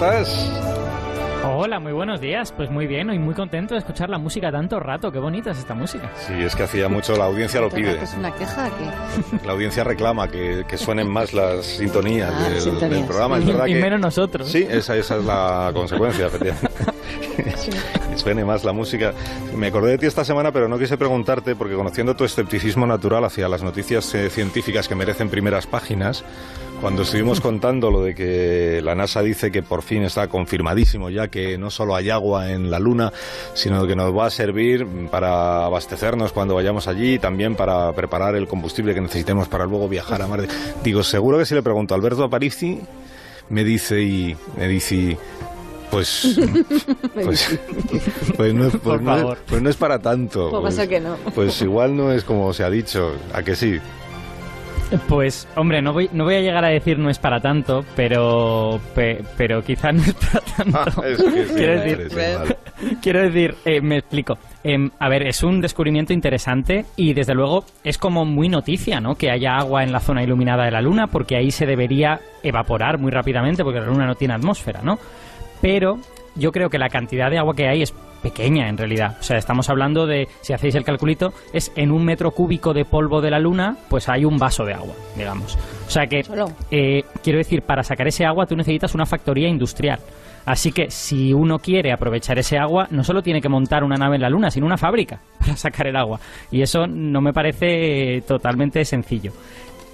Aparici, ¿cómo estás? Hola, muy buenos días. Pues muy bien, hoy muy contento de escuchar la música tanto rato. Qué bonita es esta música. Sí, es que hacía mucho, la audiencia lo pide. ¿Es una queja aquí? La audiencia reclama que, que suenen más las sintonías, Ah, del, sintonías. del programa. Es Y, verdad y que... menos nosotros. Sí, esa, esa es la consecuencia, efectivamente. Que Suene más la música. Me acordé de ti esta semana, pero no quise preguntarte, porque conociendo tu escepticismo natural hacia las noticias eh, científicas que merecen primeras páginas, cuando estuvimos contando lo de que la NASA dice que por fin está confirmadísimo ya que no solo hay agua en la Luna, sino que nos va a servir para abastecernos cuando vayamos allí y también para preparar el combustible que necesitemos para luego viajar a Marte. Digo, seguro que si le pregunto a Alberto Aparici, me dice y me dice pues pues, pues no, es- pues Por no es- favor. pues no es para tanto Pues pasa que no. pues igual no es como se ha dicho a que sí Pues, hombre, no voy, no voy a llegar a decir no es para tanto, pero, pe- pero quizás no es para tanto. es que sí, Quiero decir. Quiero decir, eh, me explico. Em, a ver, es un descubrimiento interesante y desde luego es como muy noticia, ¿no? Que haya agua en la zona iluminada de la Luna, porque ahí se debería evaporar muy rápidamente, porque la Luna no tiene atmósfera, ¿no? Pero yo creo que la cantidad de agua que hay es pequeña en realidad. O sea, estamos hablando de, si hacéis el calculito, es en un metro cúbico de polvo de la Luna, pues hay un vaso de agua, digamos. O sea que, eh, quiero decir, para sacar ese agua tú necesitas una factoría industrial. Así que si uno quiere aprovechar ese agua, no solo tiene que montar una nave en la Luna, sino una fábrica para sacar el agua. Y eso no me parece totalmente sencillo.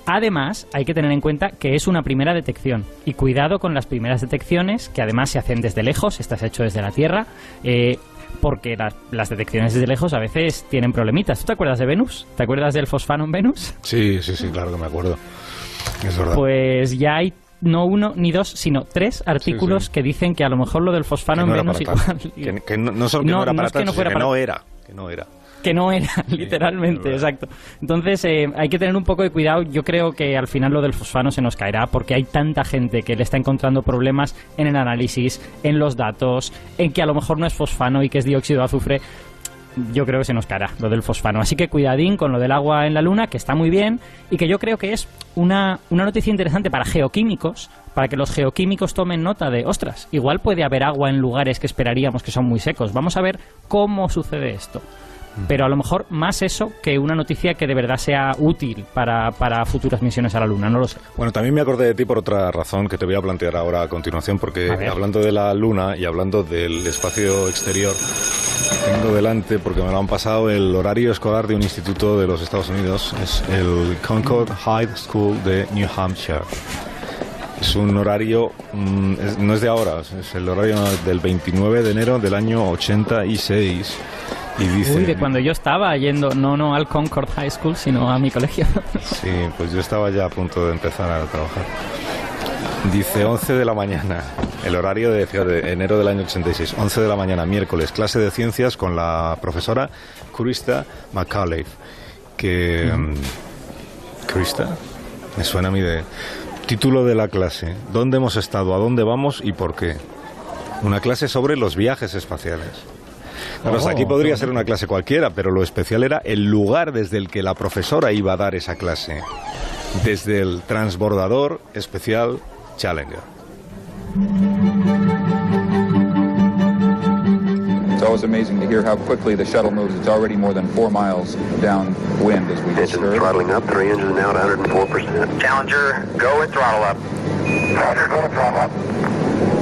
Además, hay que tener en cuenta que es una primera detección. Y cuidado con las primeras detecciones, que además se hacen desde lejos, estás hecho desde la Tierra, eh, porque las, las detecciones desde lejos a veces tienen problemitas. ¿Tú te acuerdas de Venus? ¿Te acuerdas del fosfano en Venus? sí sí sí claro que me acuerdo es verdad Pues ya hay no uno ni dos, sino tres artículos sí. que dicen que a lo mejor lo del fosfano en Venus igual. que, no, solo que no, era no para que no fuera que no era que no era que no era, literalmente, exacto. Entonces eh, hay que tener un poco de cuidado. Yo creo que al final lo del fosfano se nos caerá porque hay tanta gente que le está encontrando problemas en el análisis, en los datos, en que a lo mejor no es fosfano y que es dióxido de azufre. Yo creo que se nos caerá lo del fosfano. Así que cuidadín con lo del agua en la luna, que está muy bien y que yo creo que es una, una noticia interesante para geoquímicos, para que los geoquímicos tomen nota de, ostras, igual puede haber agua en lugares que esperaríamos que son muy secos. Vamos a ver cómo sucede esto pero a lo mejor más eso que una noticia que de verdad sea útil para, para futuras misiones a la Luna, no lo sé. Bueno, también me acordé de ti por otra razón que te voy a plantear ahora a continuación, porque hablando de la Luna y hablando del espacio exterior, tengo delante, porque me lo han pasado, el horario escolar de un instituto de los Estados Unidos, es el Concord High School de New Hampshire. Es un horario, mm, es- no es de ahora, es el horario del 29 de enero del año 86. Y dice, Uy, de cuando yo estaba yendo, no, no al Concord High School, sino a mi colegio. Sí, pues yo estaba ya a punto de empezar a trabajar. Dice 11 de la mañana, el horario de, enero del año 86, 11 de la mañana, miércoles, clase de ciencias con la profesora Krista McAuliffe, que... mm, ¿Krista? Me suena a mí de... Título de la clase, ¿dónde hemos estado, a dónde vamos y por qué? Una clase sobre los viajes espaciales. Claro, Oh, aquí podría ser una clase cualquiera, pero lo especial era el lugar desde el que la profesora iba a dar esa clase. Desde el transbordador especial Challenger. It's always amazing to hear how quickly the shuttle moves. It's already more than four miles downwind, as we just Engine heard. throttling up, three engines now at 104%. Challenger, go and throttle up. Roger, go and throttle up.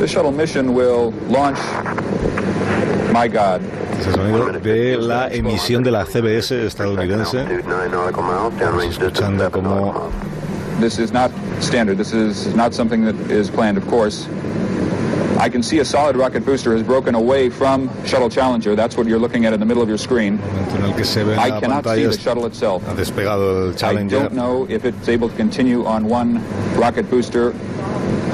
The shuttle mission will launch. My God, Es el sonido de la emisión de la CBS estadounidense. Altitude 9 nautical miles, downrange distance escuchando 7 como- this is not standard. This is not something that is planned, of course. I can see a solid rocket booster has broken away from Shuttle Challenger. That's what you're looking at in the middle of your screen. I cannot see the shuttle itself. ha despegado el I don't know if it's able to continue on one rocket booster. If it's able to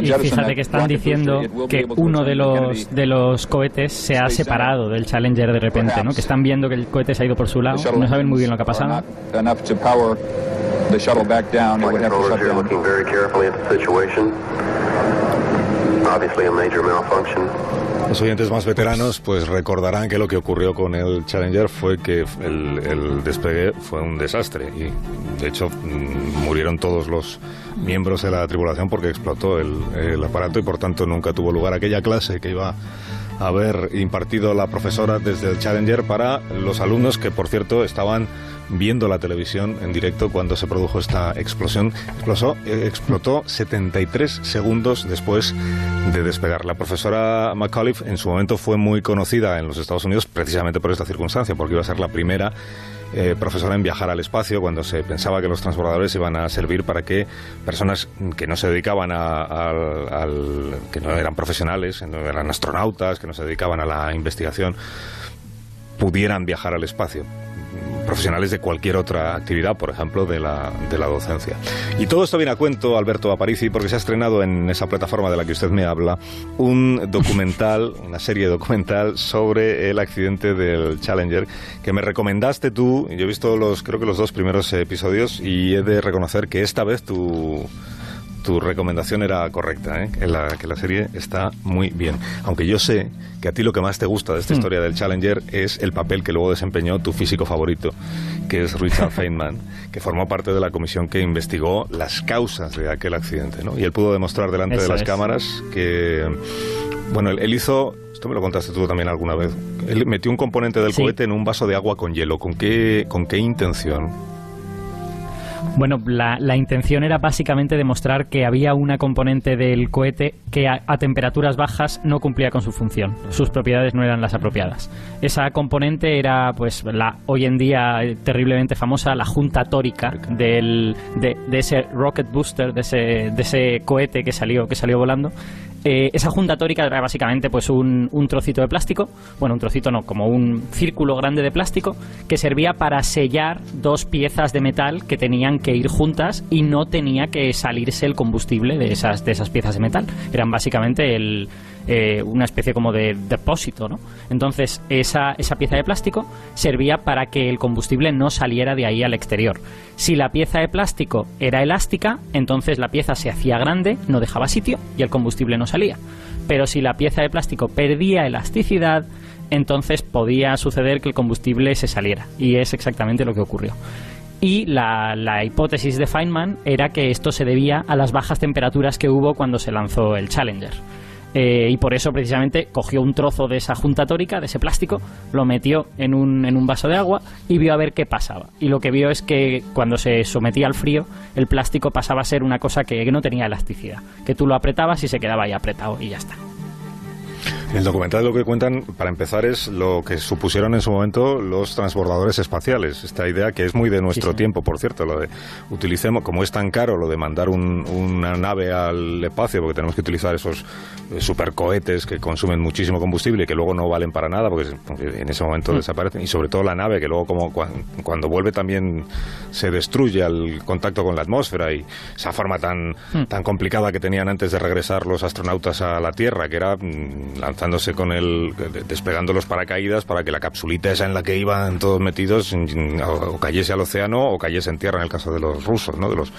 Y fíjate que están diciendo que uno de los, de los cohetes se ha separado del Challenger de repente, ¿no? Que están viendo que el cohete se ha ido por su lado, no saben muy bien lo que ha pasado. Los oyentes más veteranos pues recordarán que lo que ocurrió con el Challenger fue que el, despegue fue un desastre y de hecho mm, murieron todos los miembros de la tripulación porque explotó el aparato y por tanto nunca tuvo lugar aquella clase que iba a haber impartido la profesora desde el Challenger para los alumnos que por cierto estaban viendo la televisión en directo cuando se produjo esta explosión. Explosó, eh, explotó 73 segundos después de despegar. La profesora McAuliffe en su momento fue muy conocida en los Estados Unidos precisamente por esta circunstancia, porque iba a ser la primera eh, profesora en viajar al espacio cuando se pensaba que los transbordadores iban a servir para que personas que no se dedicaban a, al, que no eran profesionales, no eran astronautas, que no se dedicaban a la investigación, pudieran viajar al espacio profesionales de cualquier otra actividad, por ejemplo, de la, de la docencia. Y todo esto viene a cuento, Alberto Aparici, porque se ha estrenado en esa plataforma de la que usted me habla un documental, una serie documental sobre el accidente del Challenger, que me recomendaste tú. Yo he visto los, creo que los dos primeros episodios y he de reconocer que esta vez tu tu recomendación era correcta, ¿eh? que, la, que la serie está muy bien. Aunque yo sé que a ti lo que más te gusta de esta historia del Challenger es el papel que luego desempeñó tu físico favorito, que es Richard Feynman, que formó parte de la comisión que investigó las causas de aquel accidente. ¿no? Y él pudo demostrar delante de las es. cámaras que, bueno, él, él hizo... Esto me lo contaste tú también alguna vez. Él metió un componente del Sí. cohete en un vaso de agua con hielo. ¿Con qué, con qué intención? Bueno, la, intención era básicamente demostrar que había una componente del cohete que a, temperaturas bajas no cumplía con su función. Sus propiedades no eran las apropiadas. Esa componente era, pues, la hoy en día eh, terriblemente famosa, la junta tórica del, de, de ese rocket booster, de ese, de ese cohete que salió, que salió volando. Eh, esa junta tórica era básicamente pues un, un trocito de plástico, bueno, un trocito no, como un círculo grande de plástico que servía para sellar dos piezas de metal que tenían que ir juntas y no tenía que salirse el combustible de esas, de esas piezas de metal. Eran básicamente el, eh, una especie como de depósito, ¿no? Entonces, esa, esa pieza de plástico servía para que el combustible no saliera de ahí al exterior. Si la pieza de plástico era elástica, entonces la pieza se hacía grande, no dejaba sitio y el combustible no salía. Pero si la pieza de plástico perdía elasticidad, entonces podía suceder que el combustible se saliera. Y es exactamente lo que ocurrió. Y la, la hipótesis de Feynman era que esto se debía a las bajas temperaturas que hubo cuando se lanzó el Challenger. Eh, y por eso precisamente cogió un trozo de esa junta tórica, de ese plástico, lo metió en un, en un vaso de agua y vio a ver qué pasaba. Y lo que vio es que cuando se sometía al frío, el plástico pasaba a ser una cosa que no tenía elasticidad, que tú lo apretabas y se quedaba ahí apretado y ya está. El documental lo que cuentan, para empezar, es lo que supusieron en su momento los transbordadores espaciales. Esta idea que es muy de nuestro Sí, tiempo, por cierto, lo de utilicemos, como es tan caro lo de mandar un- una nave al espacio, porque tenemos que utilizar esos eh, supercohetes que consumen muchísimo combustible y que luego no valen para nada, porque, en ese momento desaparecen. Y sobre todo la nave, que luego como cuan- cuando vuelve también se destruye al contacto con la atmósfera y esa forma tan, tan complicada que tenían antes de regresar los astronautas a la Tierra, que era mm, lanzándose con el, de- despegando los paracaídas para que la capsulita esa en la que iban todos metidos mm, o, o cayese al océano o cayese en tierra en el caso de los rusos, ¿no? de los,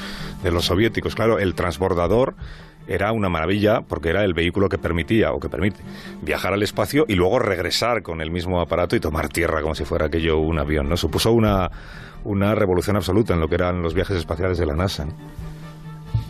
de los soviéticos. Claro, el transbordador era una maravilla porque era el vehículo que permitía o que permite viajar al espacio y luego regresar con el mismo aparato y tomar tierra como si fuera aquello un avión. ¿no? Supuso una, una revolución absoluta en lo que eran los viajes espaciales de la NASA.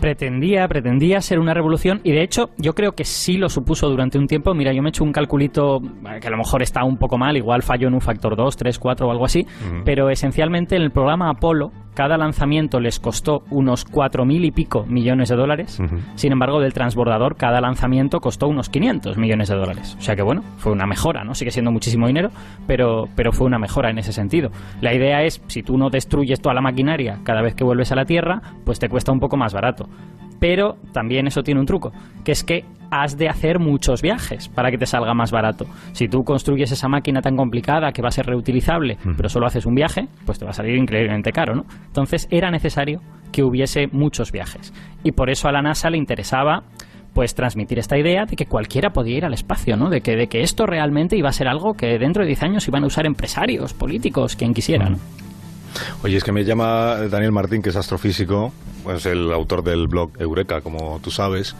Pretendía, pretendía ser una revolución y de hecho yo creo que sí lo supuso durante un tiempo. Mira, yo me he hecho un calculito eh, que a lo mejor está un poco mal, igual falló en un factor 2, 3, 4 o algo así, pero esencialmente en el programa Apolo cada lanzamiento les costó unos 4.000 y pico millones de dólares. Sin embargo, del transbordador cada lanzamiento costó unos 500 millones de dólares. O sea que bueno, fue una mejora, ¿no? Sigue siendo muchísimo dinero, pero, pero fue una mejora en ese sentido. La idea es, si tú no destruyes toda la maquinaria cada vez que vuelves a la Tierra, pues te cuesta un poco más barato. Pero también eso tiene un truco, que es que has de hacer muchos viajes para que te salga más barato. Si tú construyes esa máquina tan complicada que va a ser reutilizable, pero solo haces un viaje, pues te va a salir increíblemente caro, ¿no? Entonces era necesario que hubiese muchos viajes. Y por eso a la NASA le interesaba pues transmitir esta idea de que cualquiera podía ir al espacio, ¿no? De que, de que esto realmente iba a ser algo que dentro de 10 años iban a usar empresarios, políticos, quien quisiera, ¿no? Oye, es que me llama Daniel Martín, que es astrofísico, pues el autor del blog Eureka, como tú sabes,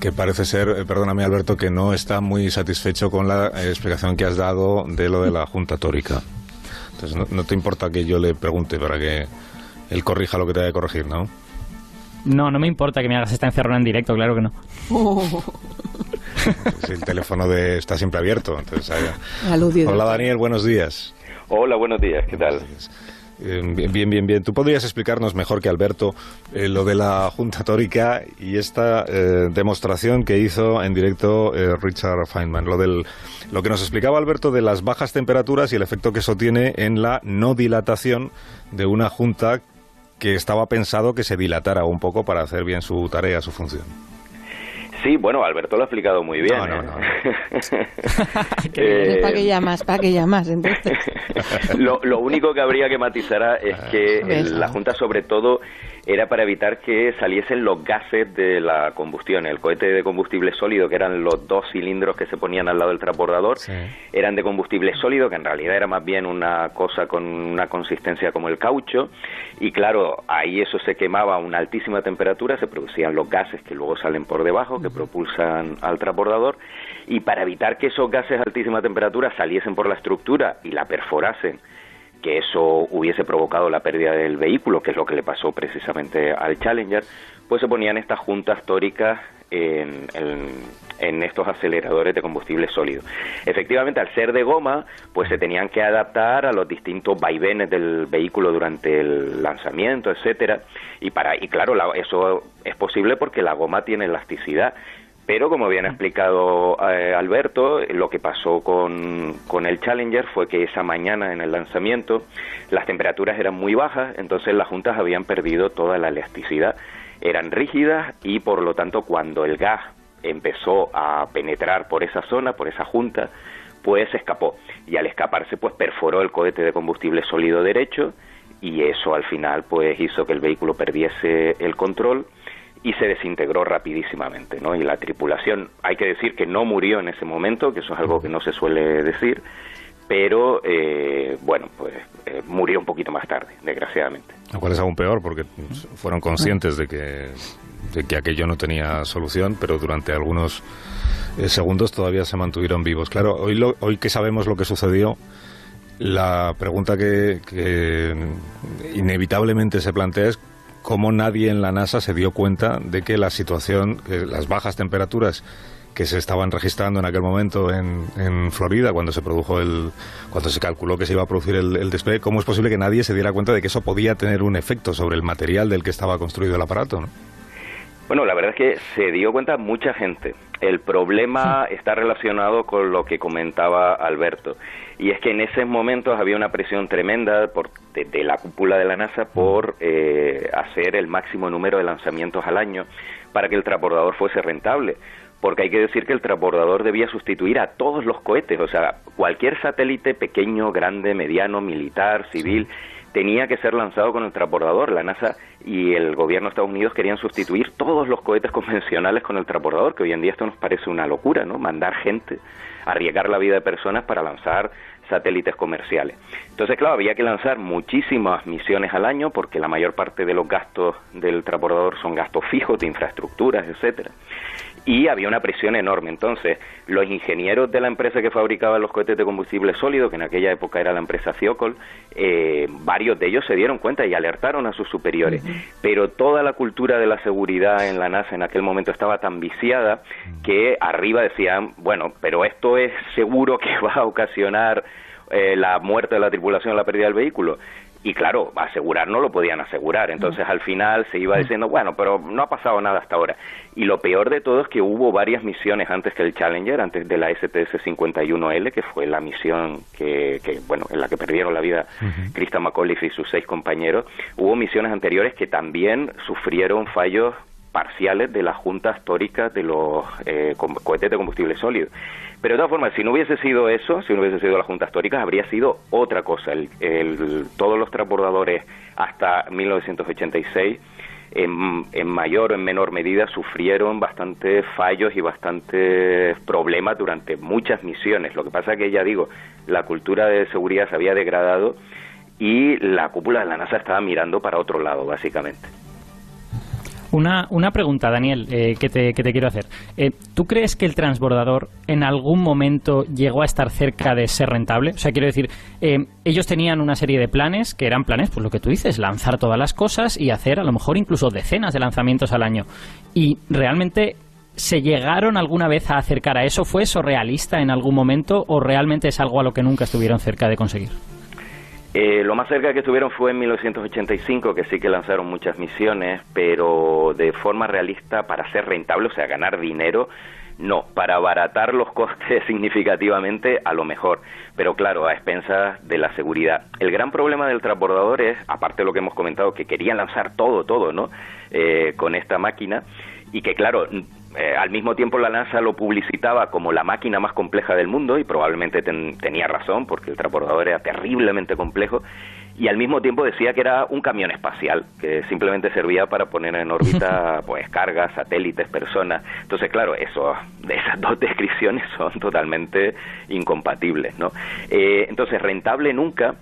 que parece ser, eh, perdóname Alberto, que no está muy satisfecho con la eh, explicación que has dado de lo de la Junta Tórica. Entonces, no, no te importa que yo le pregunte para que él corrija lo que te haya que corregir, ¿no? No, no me importa que me hagas esta encerrona en directo, claro que no. Si el teléfono de está siempre abierto. Entonces. Hola Daniel, buenos días. Hola, buenos días, ¿qué tal? Bien, bien, bien, bien. ¿Tú podrías explicarnos mejor que Alberto eh, lo de la Junta Tórica y esta eh, demostración que hizo en directo eh, Richard Feynman? Lo, del, lo que nos explicaba Alberto de las bajas temperaturas y el efecto que eso tiene en la no dilatación de una Junta que estaba pensado que se dilatara un poco para hacer bien su tarea, su función. Sí, bueno, Alberto lo ha explicado muy bien. No, no, ¿eh? no, Eh, ¿Para qué llamas? ¿Para qué llamas? Entonces, lo, lo único que habría que matizar es que ¿Ves? el- la Junta, sobre todo, era para evitar que saliesen los gases de la combustión. El cohete de combustible sólido, que eran los dos cilindros que se ponían al lado del transbordador, Sí. eran de combustible sólido, que en realidad era más bien una cosa con una consistencia como el caucho. Y claro, ahí eso se quemaba a una altísima temperatura, se producían los gases que luego salen por debajo, que propulsan al transbordador. Y para evitar que esos gases a altísima temperatura saliesen por la estructura y la perforasen, que eso hubiese provocado la pérdida del vehículo, que es lo que le pasó precisamente al Challenger, pues se ponían estas juntas tóricas en, en- estos aceleradores de combustible sólido. Efectivamente, al ser de goma, pues se tenían que adaptar a los distintos vaivenes del vehículo durante el lanzamiento, etcétera. Y para y claro, la- eso es posible porque la goma tiene elasticidad. Pero como bien ha explicado eh, Alberto, lo que pasó con, con el Challenger fue que esa mañana en el lanzamiento las temperaturas eran muy bajas, entonces las juntas habían perdido toda la elasticidad, eran rígidas y por lo tanto cuando el gas empezó a penetrar por esa zona, por esa junta, pues escapó. Y al escaparse pues perforó el cohete de combustible sólido derecho y eso al final pues hizo que el vehículo perdiese el control y se desintegró rapidísimamente, ¿no? Y la tripulación, hay que decir que no murió en ese momento, que eso es algo que no se suele decir, pero eh, bueno, pues eh, murió un poquito más tarde, desgraciadamente. Lo cual es aún peor porque fueron conscientes de que, de que aquello no tenía solución, pero durante algunos eh, segundos todavía se mantuvieron vivos. Claro, hoy, lo- hoy que sabemos lo que sucedió, la pregunta que, que inevitablemente se plantea es cómo nadie en la NASA se dio cuenta de que la situación, que las bajas temperaturas que se estaban registrando en aquel momento en, en Florida cuando se produjo el cuando se calculó que se iba a producir el, el despegue cómo es posible que nadie se diera cuenta de que eso podía tener un efecto sobre el material del que estaba construido el aparato ¿no? Bueno, la verdad es que se dio cuenta mucha gente. El problema está relacionado con lo que comentaba Alberto. Y es que en esos momentos había una presión tremenda por, de, la cúpula de la NASA por eh, hacer el máximo número de lanzamientos al año para que el transbordador fuese rentable. Porque hay que decir que el transbordador debía sustituir a todos los cohetes. O sea, cualquier satélite pequeño, grande, mediano, militar, civil, tenía que ser lanzado con el transbordador. La NASA y el gobierno de Estados Unidos querían sustituir todos los cohetes convencionales con el transbordador, que hoy en día esto nos parece una locura, ¿no? Mandar gente, arriesgar la vida de personas para lanzar satélites comerciales. Entonces, claro, había que lanzar muchísimas misiones al año porque la mayor parte de los gastos del transbordador son gastos fijos de infraestructuras, etcétera y había una presión enorme. Entonces, los ingenieros de la empresa que fabricaba los cohetes de combustible sólido, que en aquella época era la empresa Ciocol, eh, varios de ellos se dieron cuenta y alertaron a sus superiores. Pero toda la cultura de la seguridad en la NASA en aquel momento estaba tan viciada que arriba decían, bueno, pero esto es seguro que va a ocasionar eh, la muerte de la tripulación o la pérdida del vehículo. Y claro, asegurar no lo podían asegurar. Entonces al final se iba diciendo, bueno, pero no ha pasado nada hasta ahora. Y lo peor de todo es que hubo varias misiones antes que el Challenger, antes de la STS-51L, que fue la misión que, que, bueno, en la que perdieron la vida Krista McAuliffe y sus seis compañeros. Hubo misiones anteriores que también sufrieron fallos parciales de las juntas tóricas de los eh, co- cohetes de combustible sólido. Pero de todas formas, si no hubiese sido eso, si no hubiese sido las juntas tóricas, habría sido otra cosa. Todos los transbordadores hasta 1986, en, en mayor o en menor medida, sufrieron bastantes fallos y bastantes problemas durante muchas misiones. Lo que pasa es que, ya digo, la cultura de seguridad se había degradado y la cúpula de la NASA estaba mirando para otro lado, básicamente. Una, una pregunta, Daniel, eh, que, te, que te quiero hacer. Eh, ¿Tú crees que el transbordador en algún momento llegó a estar cerca de ser rentable? O sea, quiero decir, eh, ellos tenían una serie de planes que eran planes, pues lo que tú dices, lanzar todas las cosas y hacer a lo mejor incluso decenas de lanzamientos al año. Y realmente ¿Se llegaron alguna vez a acercar a eso? ¿Fue eso realista en algún momento o realmente es algo a lo que nunca estuvieron cerca de conseguir? Eh, lo más cerca que estuvieron fue en 1985, que sí que lanzaron muchas misiones, pero de forma realista para ser rentable, o sea, ganar dinero, no, para abaratar los costes significativamente a lo mejor, pero claro, a expensas de la seguridad. El gran problema del transbordador es, aparte de lo que hemos comentado, que querían lanzar todo, todo, ¿no? Eh, con esta máquina y que claro, eh, al mismo tiempo la NASA lo publicitaba como la máquina más compleja del mundo y probablemente tenía razón porque el transbordador era terriblemente complejo y al mismo tiempo decía que era un camión espacial que simplemente servía para poner en órbita pues cargas, satélites, personas. Entonces, claro, eso esas dos descripciones son totalmente incompatibles, ¿no? Eh, entonces, rentable nunca,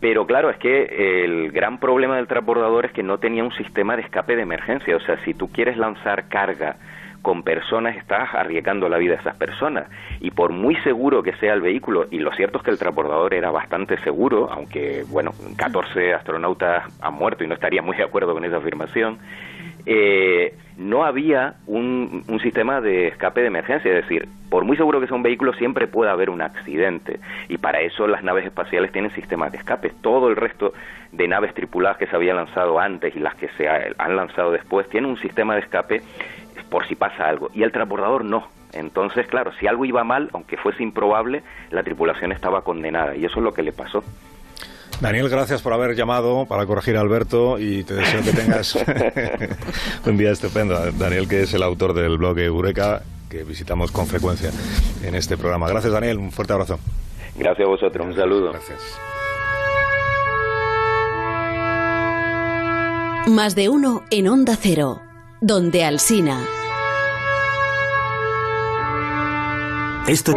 pero claro, es que el gran problema del transbordador es que no tenía un sistema de escape de emergencia, o sea, si tú quieres lanzar carga con personas estás arriesgando la vida de esas personas. Y por muy seguro que sea el vehículo, y lo cierto es que el transbordador era bastante seguro, aunque, bueno, 14 astronautas han muerto y no estaría muy de acuerdo con esa afirmación, eh, no había un, un, sistema de escape de emergencia, es decir, por muy seguro que sea un vehículo, siempre puede haber un accidente, y para eso las naves espaciales tienen sistemas de escape. Todo el resto de naves tripuladas que se habían lanzado antes y las que se han lanzado después tienen un sistema de escape por si pasa algo, y el transbordador no. Entonces, claro, si algo iba mal, aunque fuese improbable, la tripulación estaba condenada, y eso es lo que le pasó. Daniel, gracias por haber llamado para corregir a Alberto y te deseo que tengas un día estupendo. Daniel, que es el autor del blog Eureka, que visitamos con frecuencia en este programa. Gracias, Daniel. Un fuerte abrazo. Gracias a vosotros. Un saludo. Gracias. Más de uno en Onda Cero, donde Alsina. Esto.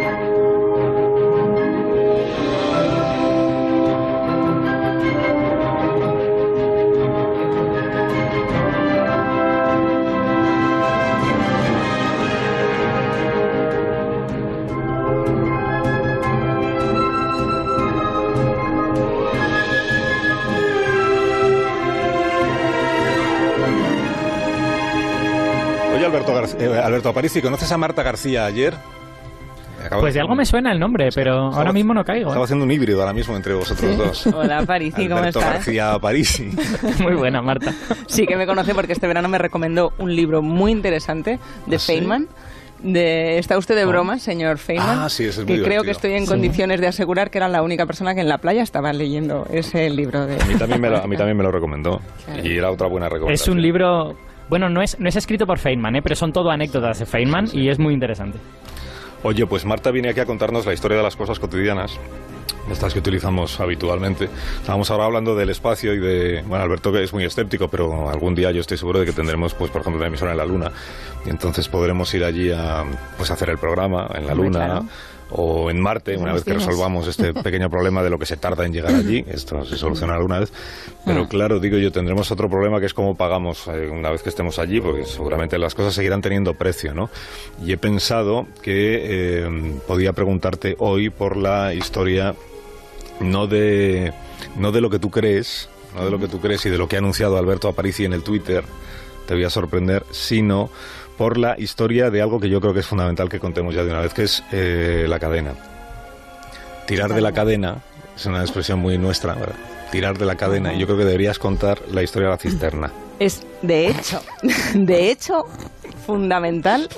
Alberto, eh, Alberto Aparici, ¿conoces a Marta García ayer? Acabo Pues de algo me suena el nombre, pero Estaba- ahora mismo no caigo. Estaba haciendo un híbrido ahora mismo entre vosotros dos. Hola, Parisi, ¿cómo estás? García Aparici. Muy buena, Marta. Sí que me conoce porque este verano me recomendó un libro muy interesante de ¿Ah, sí? Feynman. De, ¿Está usted de broma, señor Feynman? Ah, sí, ese es muy Que creo que estoy en condiciones de asegurar que era la única persona que en la playa estaba leyendo ese libro de... A mí también me lo, a mí también me lo recomendó. Y era otra buena recomendación. Es un libro... Bueno, no es, no es escrito por Feynman, ¿eh? pero son todo anécdotas de Feynman y es muy interesante. Oye, pues Marta viene aquí a contarnos la historia de las cosas cotidianas, estas que utilizamos habitualmente. Estábamos ahora hablando del espacio y de, bueno, Alberto que es muy escéptico, pero algún día yo estoy seguro de que tendremos, pues, por ejemplo, una emisora en la Luna y entonces podremos ir allí a, pues, hacer el programa en la Luna. claro. O en Marte, una vez que resolvamos este pequeño problema de lo que se tarda en llegar allí, esto se solucionará alguna vez. Pero claro, digo yo, tendremos otro problema que es cómo pagamos eh, una vez que estemos allí, porque seguramente las cosas seguirán teniendo precio, ¿no? Y he pensado que eh, podía preguntarte hoy por la historia no de no de lo que tú crees, no de lo que tú crees y de lo que ha anunciado Alberto Aparici en el Twitter, te voy a sorprender, sino por la historia de algo que yo creo que es fundamental que contemos ya de una vez, que es eh, la cadena. Tirar de la cadena es una expresión muy nuestra, ¿verdad? Tirar de la cadena. Y yo creo que deberías contar la historia de la cisterna. Es, de hecho, de hecho, fundamental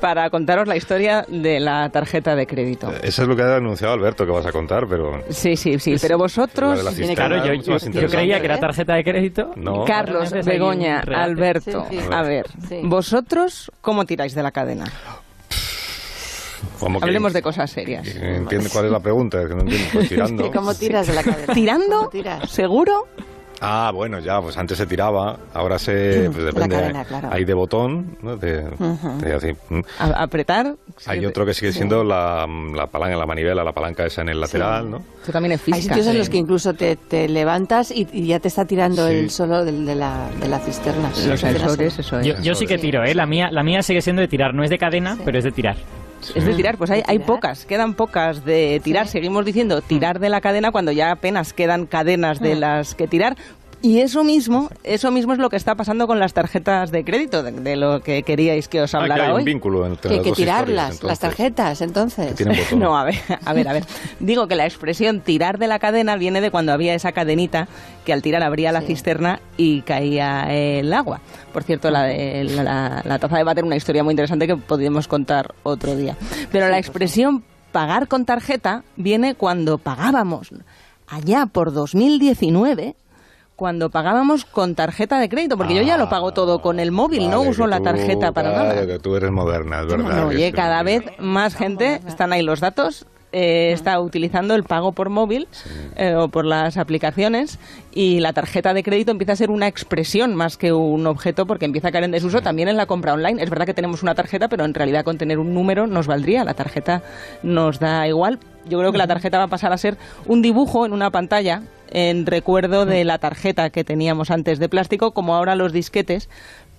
para contaros la historia de la tarjeta de crédito. Eso es lo que ha anunciado Alberto que vas a contar, pero Sí, sí, sí, pero vosotros... La. Claro, yo, mucho yo- creía que era tarjeta de crédito. no. Carlos, Begoña, Alberto, Sí, sí. a ver, Sí. vosotros, ¿cómo tiráis de la cadena? ¿Cómo que- Hablemos de cosas serias. ¿Entiende cuál es la pregunta? Es que no entiendo. Pues tirando. ¿Cómo tiras de la cadera? ¿Tirando? ¿Cómo tiras? ¿Seguro? Ah, bueno, ya, pues antes se tiraba, ahora se, pues La depende, cadena, claro. hay de botón, ¿no? de, Ujú. de así, mm. A- apretar. Hay sí, otro que sigue sí. siendo la, la palanca, la manivela, la palanca esa en el lateral, ¿no? Esto también es Hay física. sitios en sí. los que incluso te, te levantas y, y ya te está tirando Sí. el solo del- de, la, de la cisterna. Los De sensores, eso es. Yo, yo sí que tiro, ¿eh? La mía, la mía sigue siendo de tirar. No es de cadena, pero es de tirar. Es de tirar, pues hay, hay pocas, quedan pocas de tirar. Seguimos diciendo tirar de la cadena cuando ya apenas quedan cadenas de las que tirar. Y eso mismo, eso mismo es lo que está pasando con las tarjetas de crédito, de, de lo que queríais que os Ah, que hablara hay un hoy. vínculo entre Que las hay que dos tirarlas, las tarjetas, entonces. Que. No, a ver, a ver, a ver. Digo que la expresión tirar de la cadena viene de cuando había esa cadenita que al tirar abría la Sí. cisterna y caía el agua. Por cierto, la, de, la, la- la taza de váter, una historia muy interesante que podríamos contar otro día. Pero la expresión pagar con tarjeta viene cuando pagábamos allá por 2019 cuando pagábamos con tarjeta de crédito, porque yo ya lo pago todo con el móvil, no Vale, uso que la tú- tarjeta para claro, nada. que tú eres moderna, es verdad. Que oye, sí. cada vez más gente, están ahí los datos, eh, está utilizando el pago por móvil eh, o por las aplicaciones y la tarjeta de crédito empieza a ser una expresión más que un objeto porque empieza a caer en desuso también en la compra online. Es verdad que tenemos una tarjeta, pero en realidad con tener un número nos valdría. La tarjeta nos da igual. Yo creo que la tarjeta va a pasar a ser un dibujo en una pantalla en recuerdo de la tarjeta que teníamos antes de plástico, como ahora los disquetes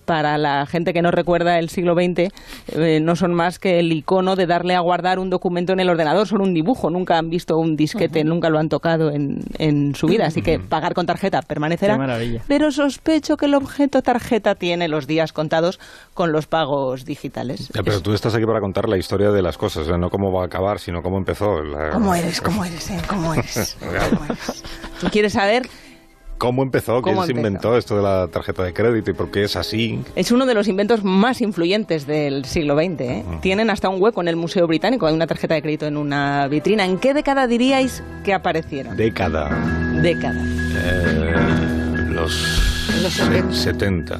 para la gente que no recuerda el siglo XX, eh, no son más que el icono de darle a guardar un documento en el ordenador, son un dibujo, nunca han visto un disquete, nunca lo han tocado en, en su vida, así que pagar con tarjeta permanecerá. Qué maravilla. Pero sospecho que el objeto tarjeta tiene los días contados con los pagos digitales. Ya, pero tú estás aquí para contar la historia de las cosas, ¿eh? no cómo va a acabar, sino cómo empezó. la- ¿Cómo eres? ¿Cómo eres? eh? ¿Cómo eres? ¿Cómo eres? ¿Tú quieres saber? ¿Cómo empezó? ¿Quién ¿Cómo se empezó? inventó esto de la tarjeta de crédito y por qué es así? Es uno de los inventos más influyentes del siglo XX. ¿eh? Tienen hasta un hueco en el Museo Británico. Hay una tarjeta de crédito en una vitrina. ¿En qué década diríais que aparecieron? Década. Década. Eh, los, Los se- 70. 70.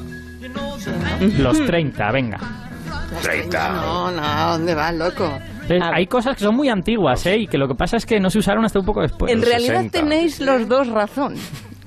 Los 30, venga. Las 30. No, no, ¿dónde vas, loco? Hay cosas que son muy antiguas, ¿eh? Y que lo que pasa es que no se usaron hasta un poco después. en los realidad 60. tenéis los dos razón.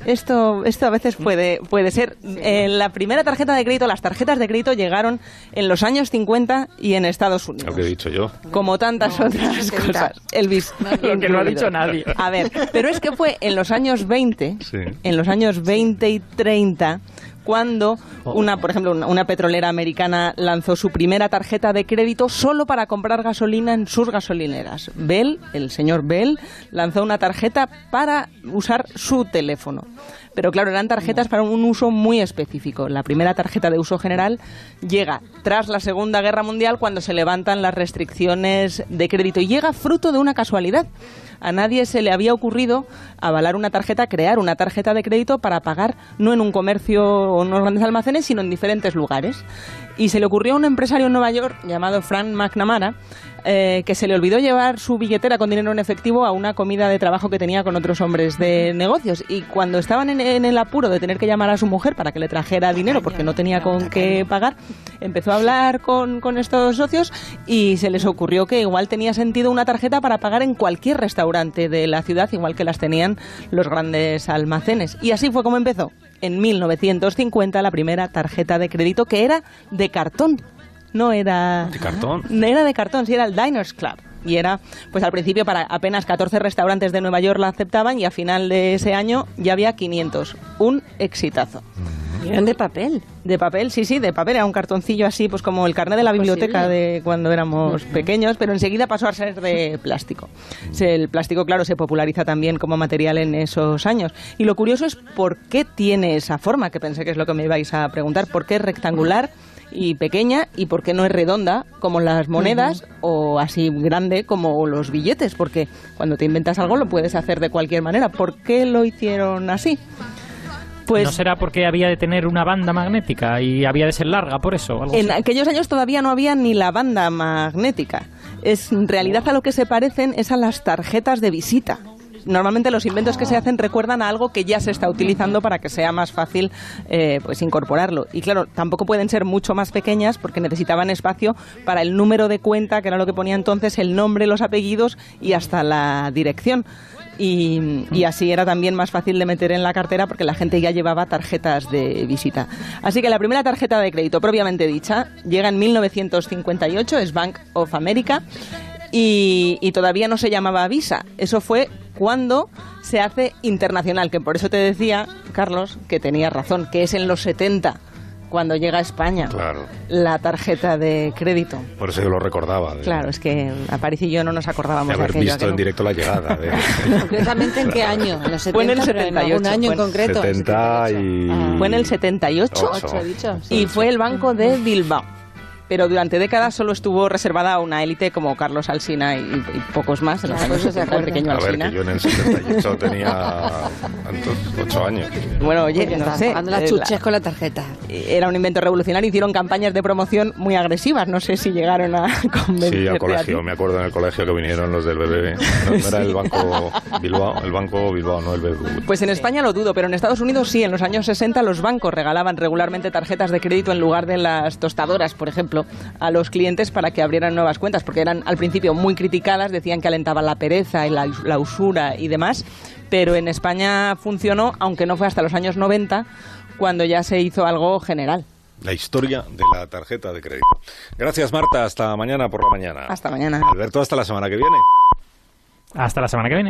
Esto, esto a veces puede, puede ser. Eh, la primera tarjeta de crédito, las tarjetas de crédito llegaron en los años 50 y en Estados Lo Unidos. que he dicho yo. Como tantas otras 70. cosas. Elvis. Lo que no ha dicho nadie. A ver, pero es que fue en los años 20, Sí. en los años 20 y 30, cuando una, por ejemplo, una, una petrolera americana lanzó su primera tarjeta de crédito solo para comprar gasolina en sus gasolineras. Bell, el señor Bell, lanzó una tarjeta para usar su teléfono. Pero claro, eran tarjetas para un uso muy específico. La primera tarjeta de uso general llega tras la Segunda Guerra Mundial cuando se levantan las restricciones de crédito y llega fruto de una casualidad. A nadie se le había ocurrido avalar una tarjeta, crear una tarjeta de crédito para pagar no en un comercio o en unos grandes almacenes, sino en diferentes lugares. Y se le ocurrió a un empresario en Nueva York llamado Frank McNamara eh, que se le olvidó llevar su billetera con dinero en efectivo a una comida de trabajo que tenía con otros hombres de negocios. Y cuando estaban en, en el apuro de tener que llamar a su mujer para que le trajera dinero porque no tenía con qué pagar, empezó a hablar con, con estos socios y se les ocurrió que igual tenía sentido una tarjeta para pagar en cualquier restaurante de la ciudad, igual que las tenían los grandes almacenes. Y así fue como empezó. En 1950 la primera tarjeta de crédito que era de cartón. No era ¿De cartón? era de cartón, sí, era el Diners Club. Y era, pues al principio para apenas 14 restaurantes de Nueva York la aceptaban y a final de ese año ya había 500. Un exitazo. Y eran de papel. De papel, sí, sí, de papel. Era un cartoncillo así, pues como el carnet de la biblioteca Posible. de cuando éramos pequeños, pero enseguida pasó a ser de plástico. El plástico, claro, se populariza también como material en esos años. Y lo curioso es por qué tiene esa forma, que pensé que es lo que me ibais a preguntar. ¿Por qué es rectangular y pequeña y por qué no es redonda como las monedas o así grande como los billetes? Porque cuando te inventas algo lo puedes hacer de cualquier manera. ¿Por qué lo hicieron así? Pues ¿No será porque había de tener una banda magnética y había de ser larga por eso? algo En así? aquellos años todavía no había ni la banda magnética. Es, en realidad a lo que se parecen es a las tarjetas de visita. Normalmente los inventos que se hacen recuerdan a algo que ya se está utilizando para que sea más fácil eh, pues incorporarlo. Y claro, tampoco pueden ser mucho más pequeñas porque necesitaban espacio para el número de cuenta, que era lo que ponía entonces, el nombre, los apellidos y hasta la dirección. Y, y así era también más fácil de meter en la cartera porque la gente ya llevaba tarjetas de visita. Así que la primera tarjeta de crédito propiamente dicha llega en 1958, es Bank of America y, y todavía no se llamaba Visa. Eso fue cuando se hace internacional, que por eso te decía, Carlos, que tenía razón, que es en los 70 cuando llega a España Claro. la tarjeta de crédito. Por eso yo lo recordaba. de- Claro, es que Aparicio y yo no nos acordábamos de, haber aquello. ¿a visto en no? directo la llegada. de- ¿Concretamente en qué año? En los 70, Fue en el pero en algún 78, año fue en concreto. 70 y... Fue en el 78 Ocho. Ocho, he dicho. y fue el Banco de Bilbao. Pero durante décadas solo estuvo reservada a una élite como Carlos Alsina y, y pocos más en los años se 70, el pequeño A ver, que yo en el 78 tenía... ¿cuántos? 8 años. Bueno, oye, no estás sé. las eh, chuches la- con la tarjeta. Era un invento revolucionario. Hicieron campañas de promoción muy agresivas. No sé si llegaron a convencerte Sí, a al colegio. Me acuerdo en el colegio que vinieron los del BBB. No, no era el Banco Bilbao, el Banco Bilbao, no el BBV. Pues en España lo dudo, pero en Estados Unidos sí. En los años 60 los bancos regalaban regularmente tarjetas de crédito en lugar de las tostadoras, por ejemplo, a los clientes para que abrieran nuevas cuentas, porque eran al principio muy criticadas, decían que alentaban la pereza y la, la usura y demás. Pero en España funcionó, aunque no fue hasta los años 90 cuando ya se hizo algo general. La historia de la tarjeta de crédito. Gracias, Marta. Hasta mañana por la mañana. Hasta mañana. Alberto, hasta la semana que viene. Hasta la semana que viene.